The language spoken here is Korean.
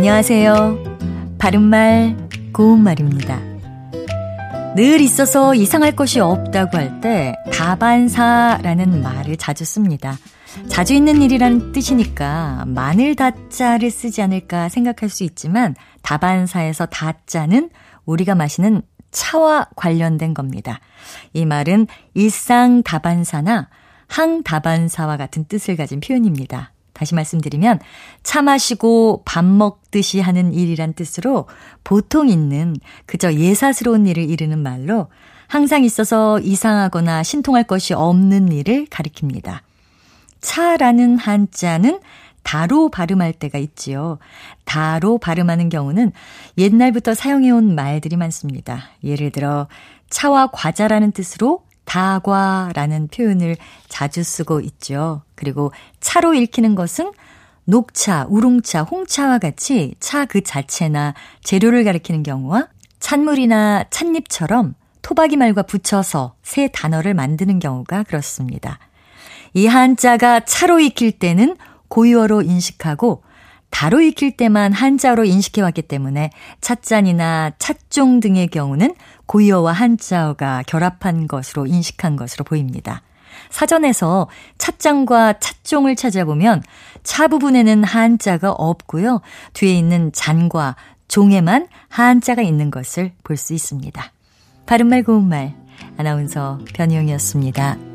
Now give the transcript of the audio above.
안녕하세요. 바른말, 고운말입니다. 늘 있어서 이상할 것이 없다고 할 때 다반사라는 말을 자주 씁니다. 자주 있는 일이라는 뜻이니까 마늘 다자를 쓰지 않을까 생각할 수 있지만 다반사에서 다자는 우리가 마시는 차와 관련된 겁니다. 이 말은 일상 다반사나 항 다반사와 같은 뜻을 가진 표현입니다. 다시 말씀드리면 차 마시고 밥 먹듯이 하는 일이란 뜻으로 보통 있는 그저 예사스러운 일을 이르는 말로 항상 있어서 이상하거나 신통할 것이 없는 일을 가리킵니다. 차라는 한자는 다로 발음할 때가 있지요. 다로 발음하는 경우는 옛날부터 사용해온 말들이 많습니다. 예를 들어 차와 과자라는 뜻으로 다과라는 표현을 자주 쓰고 있죠. 그리고 차로 읽히는 것은 녹차, 우롱차, 홍차와 같이 차 그 자체나 재료를 가리키는 경우와 찬물이나 찻잎처럼 토박이 말과 붙여서 새 단어를 만드는 경우가 그렇습니다. 이 한자가 차로 익힐 때는 고유어로 인식하고 다로 익힐 때만 한자로 인식해 왔기 때문에 찻잔이나 찻종 등의 경우는 고유어와 한자어가 결합한 것으로 인식한 것으로 보입니다. 사전에서 찻잔과 찻종을 찾아보면 차 부분에는 한자가 없고요. 뒤에 있는 잔과 종에만 한자가 있는 것을 볼 수 있습니다. 바른말 고운말 아나운서 변희영이었습니다.